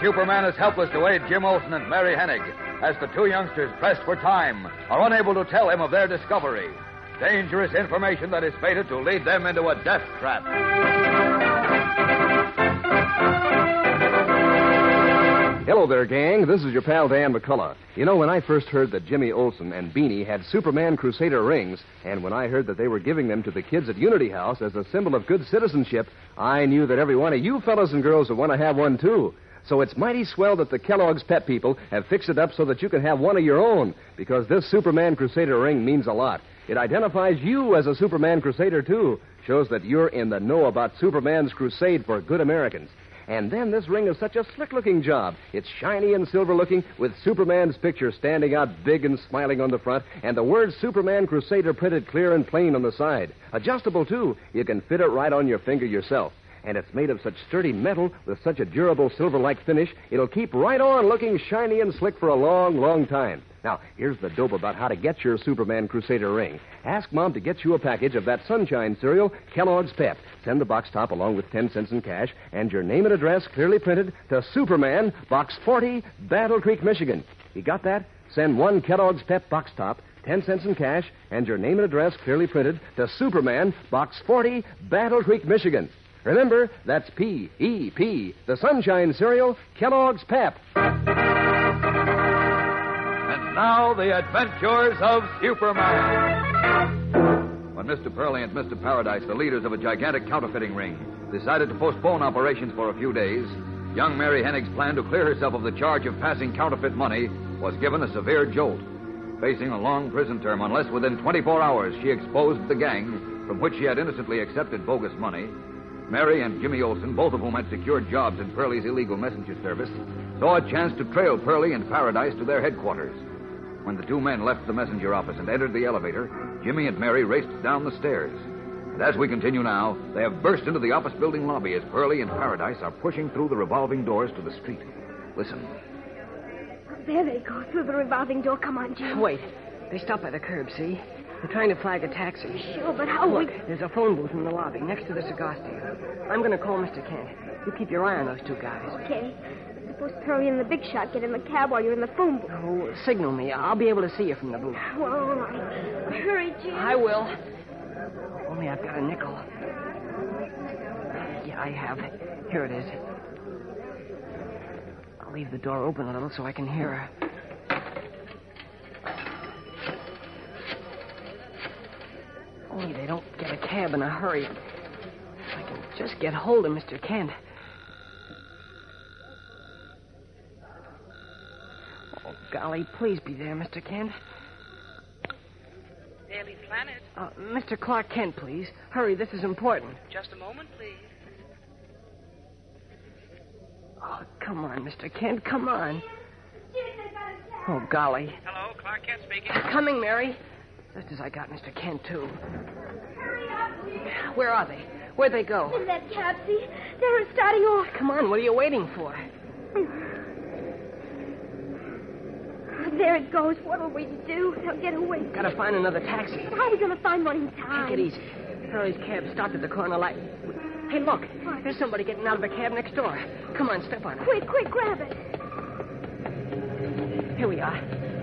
Superman is helpless to aid Jim Olsen and Mary Hennig as the two youngsters, pressed for time, are unable to tell him of their discovery. Dangerous information that is fated to lead them into a death trap. Hello there, gang. This is your pal Dan McCullough. You know, when I first heard that Jimmy Olsen and Beanie had Superman Crusader rings, and when I heard that they were giving them to the kids at Unity House as a symbol of good citizenship, I knew that every one of you fellows and girls would want to have one too. So it's mighty swell that the Kellogg's Pep people have fixed it up so that you can have one of your own, because this Superman Crusader ring means a lot. It identifies you as a Superman Crusader, too. Shows that you're in the know about Superman's crusade for good Americans. And then this ring is such a slick looking job. It's shiny and silver looking with Superman's picture standing out big and smiling on the front, and the word Superman Crusader printed clear and plain on the side. Adjustable, too. You can fit it right on your finger yourself. And it's made of such sturdy metal with such a durable silver like finish, it'll keep right on looking shiny and slick for a long, long time. Now, here's the dope about how to get your Superman Crusader ring. Ask Mom to get you a package of that Sunshine cereal, Kellogg's Pep. Send the box top along with 10 cents in cash and your name and address clearly printed to Superman, Box 40, Battle Creek, Michigan. You got that? Send one Kellogg's Pep box top, 10 cents in cash, and your name and address clearly printed to Superman, Box 40, Battle Creek, Michigan. Remember, that's P E P, the Sunshine Cereal, Kellogg's Pep. And now, the adventures of Superman. When Mr. Pearlie and Mr. Paradise, the leaders of a gigantic counterfeiting ring, decided to postpone operations for a few days, young Mary Hennig's plan to clear herself of the charge of passing counterfeit money was given a severe jolt. Facing a long prison term unless within 24 hours she exposed the gang from which she had innocently accepted bogus money, Mary and Jimmy Olsen, both of whom had secured jobs in Pearlie's illegal messenger service, saw a chance to trail Pearlie and Paradise to their headquarters. When the two men left the messenger office and entered the elevator, Jimmy and Mary raced down the stairs. And as we continue now, they have burst into the office building lobby as Pearlie and Paradise are pushing through the revolving doors to the street. Listen. There they go, through the revolving door. Come on, Jim. Wait. They stop by the curb, see? They're trying to flag a taxi. Sure, but how Look, we... there's a phone booth in the lobby next to the cigar stand. I'm going to call Mr. Kent. You keep your eye on those two guys. Okay. Suppose Pearlie and the big shot get in the cab while you're in the phone booth. Oh, signal me. I'll be able to see you from the booth. Well, all right. Hurry, Jim. I will. Only I've got a nickel. Yeah, I have. Here it is. I'll leave the door open a little so I can hear her. Only they don't get a cab in a hurry. If I can just get hold of Mr. Kent. Oh, golly, please be there, Mr. Kent. Daily Planet. Uh, Mr. Clark Kent, please. Hurry, this is important. Just a moment, please. Oh, come on, Mr. Kent, come on. Oh, golly. Hello, Clark Kent speaking. Coming, Mary. Just as I got Mr. Kent, too. hurry up Where are they? Where'd they go? In that cab, see? They're starting off. Come on, what are you waiting for? There it goes. What'll we do? They'll get away. Gotta find another taxi. How are we going to find one in time? Take it easy. Pearlie's cab stopped at the corner light. Hey, look. There's somebody getting out of a cab next door. Come on, step on it. Quick, quick, grab it. Here we are.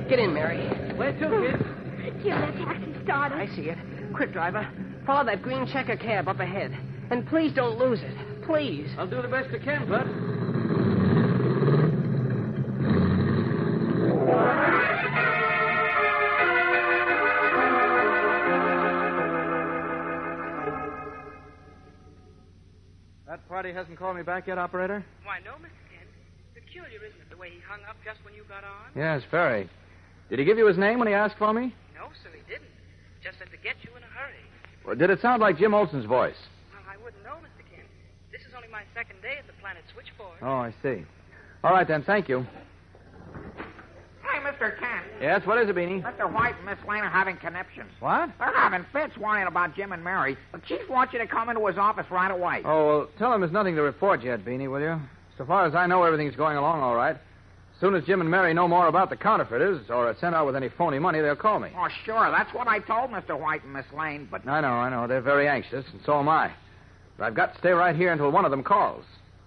Get in, Mary. Where to, kid? Jim, that taxi started. I see it. Quick, driver. Follow that green checker cab up ahead. And please don't lose it. Please. I'll do the best I can, Bud. That party hasn't called me back yet, operator? Why, no, Mr. Kent. Peculiar, isn't it, the way he hung up just when you got on? Yes, very. Did he give you his name when he asked for me? No, sir, he didn't. Just said to get you in a hurry. Well, did it sound like Jim Olsen's voice? Well, I wouldn't know, Mr. Kent. This is only my second day at the Planet Switchboard. Oh, I see. All right, then. Thank you. Hey, Mr. Kent. Yes, what is it, Beanie? Mr. White and Miss Lane are having conniptions. What? They're having fits worrying about Jim and Mary. The chief wants you to come into his office right away. Oh, well, tell him there's nothing to report yet, Beanie, will you? So far as I know, everything's going along all right. As soon as Jim and Mary know more about the counterfeiters or are sent out with any phony money, they'll call me. Oh, sure. That's what I told Mr. White and Miss Lane, but. I know, I know. They're very anxious, and so am I. But I've got to stay right here until one of them calls.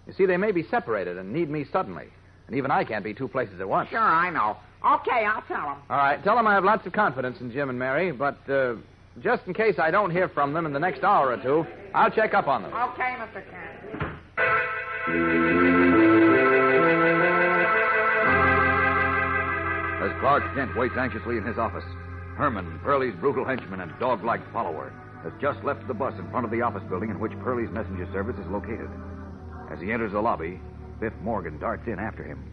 You see, they may be separated and need me suddenly. And even I can't be two places at once. Sure, I know. Okay, I'll tell them. All right, tell them I have lots of confidence in Jim and Mary, but uh, just in case I don't hear from them in the next hour or two, I'll check up on them. Okay, Mr. Kent. As Clark Kent waits anxiously in his office, Herman, Pearlie's brutal henchman and dog-like follower, has just left the bus in front of the office building in which Pearlie's messenger service is located. As he enters the lobby, Biff Morgan darts in after him.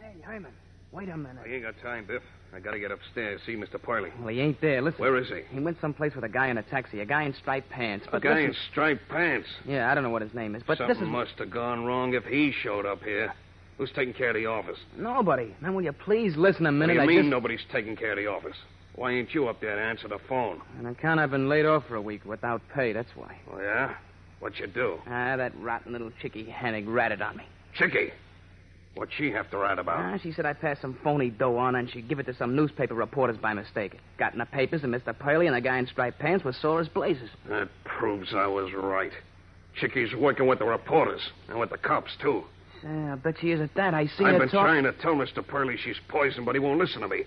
Hey, Herman, wait a minute. I ain't got time, Biff. I gotta get upstairs, see Mr. Pearlie. Well, he ain't there. Listen. Where is he? He went someplace with a guy in a taxi, a guy in striped pants. A guy listen- in striped pants. Yeah, I don't know what his name is, but Something this is must have gone wrong if he showed up here. Who's taking care of the office? nobody. Now, will you please listen a minute? What do you I mean just... nobody's taking care of the office? Why ain't you up there to answer the phone? On account I've been laid off for a week without pay. That's why. Oh, yeah? What'd you do? Ah, that rotten little chickie Hennig ratted on me. Chicky. What'd she have to rat about? Ah, she said I passed some phony dough on and she'd give it to some newspaper reporters by mistake. Got in the papers and Mr. Pearlie and the guy in striped pants was sore as blazes. That proves I was right. Chicky's working with the reporters and with the cops, too. Yeah, I bet she is at that. I seen I've her been talk... trying to tell Mr. Pearlie she's poisoned, but he won't listen to me.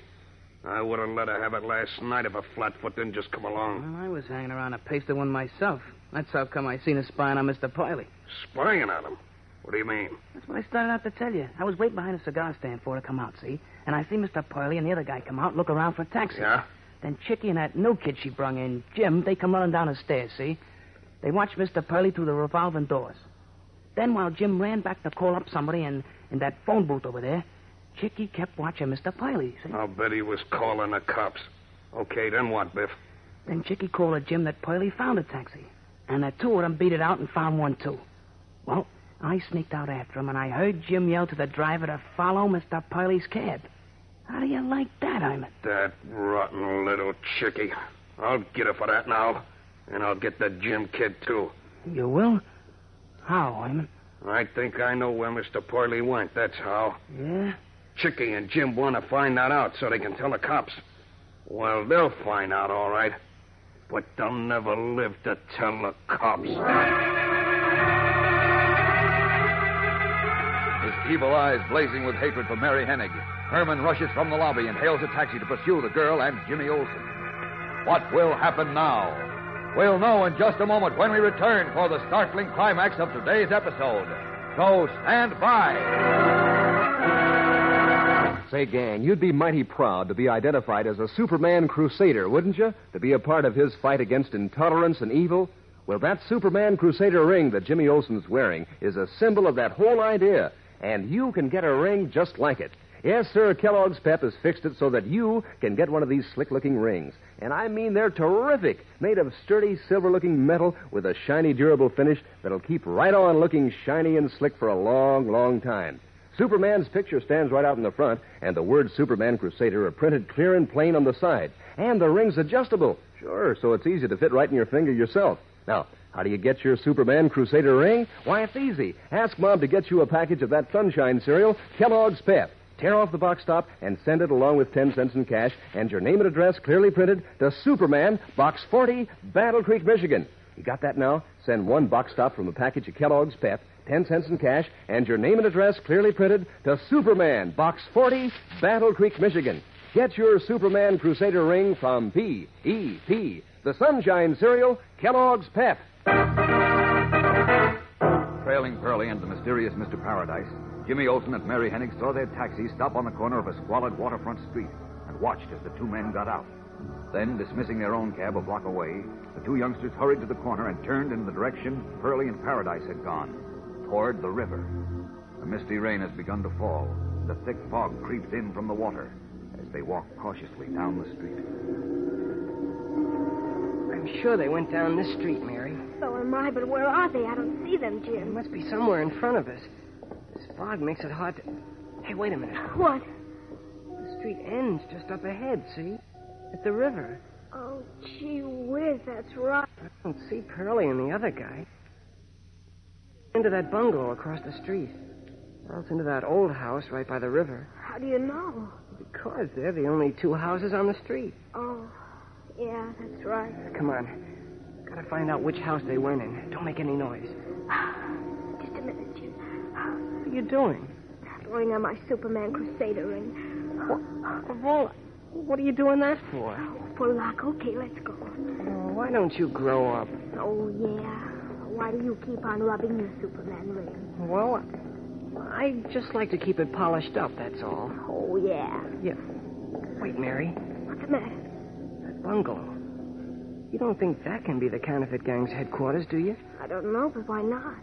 I would have let her have it last night if a flatfoot didn't just come along. Well, I was hanging around a pasted one myself. That's how come I seen her spying on Mr. Pearlie. Spying on him? What do you mean? That's what I started out to tell you. I was waiting behind a cigar stand for her to come out, see? And I see Mr. Pearlie and the other guy come out and look around for a taxi. Yeah? Then Chicky and that new kid she brung in, Jim, they come running down the stairs, see? They watched Mr. Pearlie through the revolving doors. Then while Jim ran back to call up somebody in, in that phone booth over there, Chicky kept watching Mr. Pearlie, see? I'll bet he was calling the cops. Okay, then what, Biff? Then Chicky called to Jim that Pearlie found a taxi. And the two of them beat it out and found one, too. Well, I sneaked out after him, and I heard Jim yell to the driver to follow Mr. Pearlie's cab. How do you like that, Herman? That rotten little chickie. I'll get her for that now. And I'll get the Jim kid, too. You will? How, Herman? I think I know where Mr. Pearlie went, that's how. Yeah? Chicky and Jim want to find that out so they can tell the cops. Well, they'll find out, all right. But they'll never live to tell the cops. His evil eyes blazing with hatred for Mary Hennig, Herman rushes from the lobby and hails a taxi to pursue the girl and Jimmy Olsen. What will happen now? We'll know in just a moment when we return for the startling climax of today's episode. So stand by. Say, gang, you'd be mighty proud to be identified as a Superman Crusader, wouldn't you? To be a part of his fight against intolerance and evil? Well, that Superman Crusader ring that Jimmy Olsen's wearing is a symbol of that whole idea, and you can get a ring just like it. Yes, sir, Kellogg's Pep has fixed it so that you can get one of these slick looking rings. And I mean they're terrific, made of sturdy, silver looking metal with a shiny, durable finish that'll keep right on looking shiny and slick for a long, long time. Superman's picture stands right out in the front, and the words Superman Crusader are printed clear and plain on the side. And the ring's adjustable. Sure, so it's easy to fit right in your finger yourself. Now, how do you get your Superman Crusader ring? Why, it's easy. Ask Mom to get you a package of that sunshine cereal, Kellogg's Pep. Tear off the box top and send it along with 10 cents in cash and your name and address clearly printed to Superman, Box 40, Battle Creek, Michigan. You got that now? Send one box top from a package of Kellogg's Pep, 10 cents in cash, and your name and address clearly printed to Superman, Box 40, Battle Creek, Michigan. Get your Superman Crusader ring from P.E.P., the Sunshine Cereal, Kellogg's Pep. Trailing Pearlie and the mysterious Mr. Paradise, Jimmy Olsen and Mary Hennig saw their taxi stop on the corner of a squalid waterfront street and watched as the two men got out. Then, dismissing their own cab a block away, the two youngsters hurried to the corner and turned in the direction Pearlie and Paradise had gone, toward the river. A misty rain has begun to fall. and a thick fog creeps in from the water as they walk cautiously down the street. I'm sure they went down this street, Mary. So am I, but where are they? I don't see them, Jim. They must be somewhere in front of us. Fog makes it hard to. Hey, wait a minute. What? The street ends just up ahead, see? At the river. Oh, gee whiz, that's right. I don't see Pearlie and the other guy. Into that bungalow across the street. Or else into that old house right by the river. How do you know? Because they're the only two houses on the street. Oh, yeah, that's right. Come on. Gotta find out which house they went in. Don't make any noise. Just a minute, Jim. What are you doing? Throwing on my Superman Crusader ring. Well, what are you doing that for? For luck. Okay, let's go. Oh, why don't you grow up? Oh, yeah. Why do you keep on rubbing your Superman ring? Well, I just like to keep it polished up, that's all. Oh, yeah. Yeah. Wait, Mary. What's the matter? That bungalow. You don't think that can be the counterfeit gang's headquarters, do you? I don't know, but why not?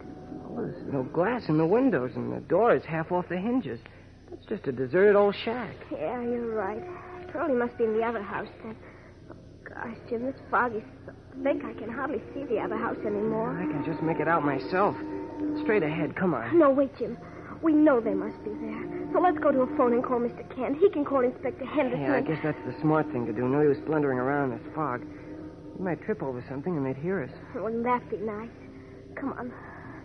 Well, there's no glass in the windows, and the door is half off the hinges. It's just a deserted old shack. Yeah, you're right. Pearlie must be in the other house then. Oh, gosh, Jim, this fog is so thick I can hardly see the other house anymore. I can just make it out myself. Straight ahead, come on. No, wait, Jim. We know they must be there. So let's go to a phone and call Mr. Kent. He can call Inspector Henderson. Yeah, I guess that's the smart thing to do. No use blundering around in this fog. We might trip over something and they'd hear us. Wouldn't that be nice? Come on.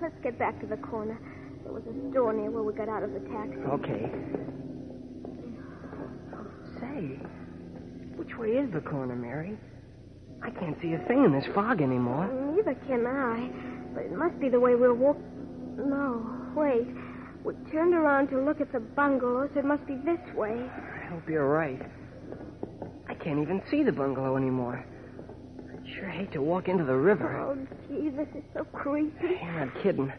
Let's get back to the corner. There was a store near where we got out of the taxi. Okay. Say, which way is the corner, Mary? I can't see a thing in this fog anymore. Neither can I. But it must be the way we'll walk. No, wait. We turned around to look at the bungalow, so it must be this way. I hope you're right. I can't even see the bungalow anymore. I'd sure hate to walk into the river. Oh, gee, this is so creepy. You're not kidding.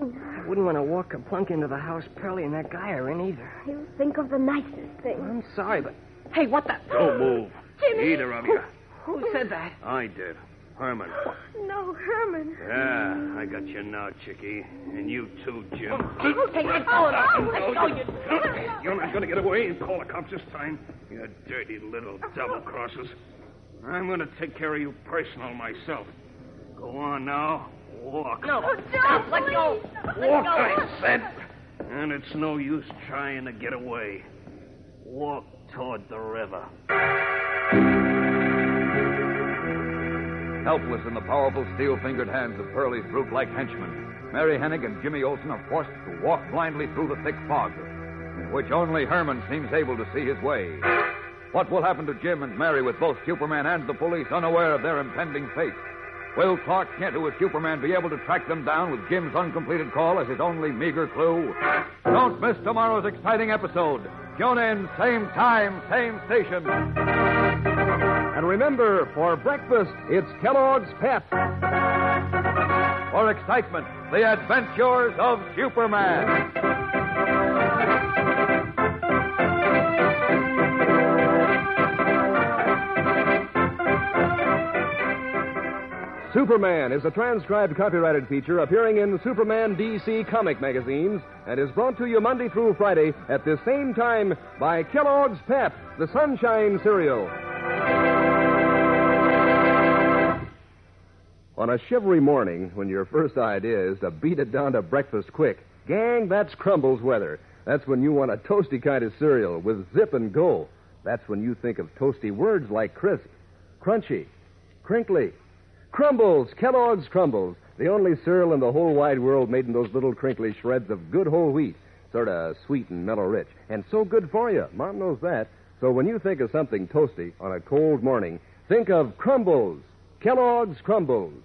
I wouldn't want to walk a plunk into the house Pearlie and that guy are in either. You think of the nicest thing. I'm sorry, but. Hey, what the. Don't move. Jimmy! Either of you. Who said that? I did. Herman. No, Herman. Yeah, I got you now, Chicky. And you too, Jim. Hey, let go of No, Let you- go, you... You're not going to get away and call the cops this time. You dirty little double crossers. I'm going to take care of you personal myself. Go on now. Walk. No, don't. Let go. Let Walk, go. I said. And it's no use trying to get away. Walk toward the river. Helpless in the powerful steel fingered hands of Pearlie's brute like henchmen, Mary Hennig and Jimmy Olsen are forced to walk blindly through the thick fog, in which only Herman seems able to see his way. What will happen to Jim and Mary with both Superman and the police unaware of their impending fate? Will Clark Kent, who is Superman, be able to track them down with Jim's uncompleted call as his only meager clue? Don't miss tomorrow's exciting episode. Tune in, same time, same station. And remember, for breakfast, it's Kellogg's Pep. For excitement, the adventures of Superman. Superman is a transcribed copyrighted feature appearing in Superman DC comic magazines and is brought to you Monday through Friday at this same time by Kellogg's Pep, the Sunshine Cereal. On a shivery morning, when your first idea is to beat it down to breakfast quick, gang, that's Krumbles weather. That's when you want a toasty kind of cereal with zip and go. That's when you think of toasty words like crisp, crunchy, crinkly. Krumbles, Kellogg's Krumbles, the only cereal in the whole wide world made in those little crinkly shreds of good whole wheat. Sort of sweet and mellow rich. And so good for you. Mom knows that. So when you think of something toasty on a cold morning, think of Krumbles, Kellogg's Krumbles.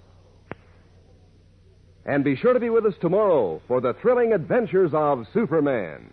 And be sure to be with us tomorrow for the thrilling adventures of Superman.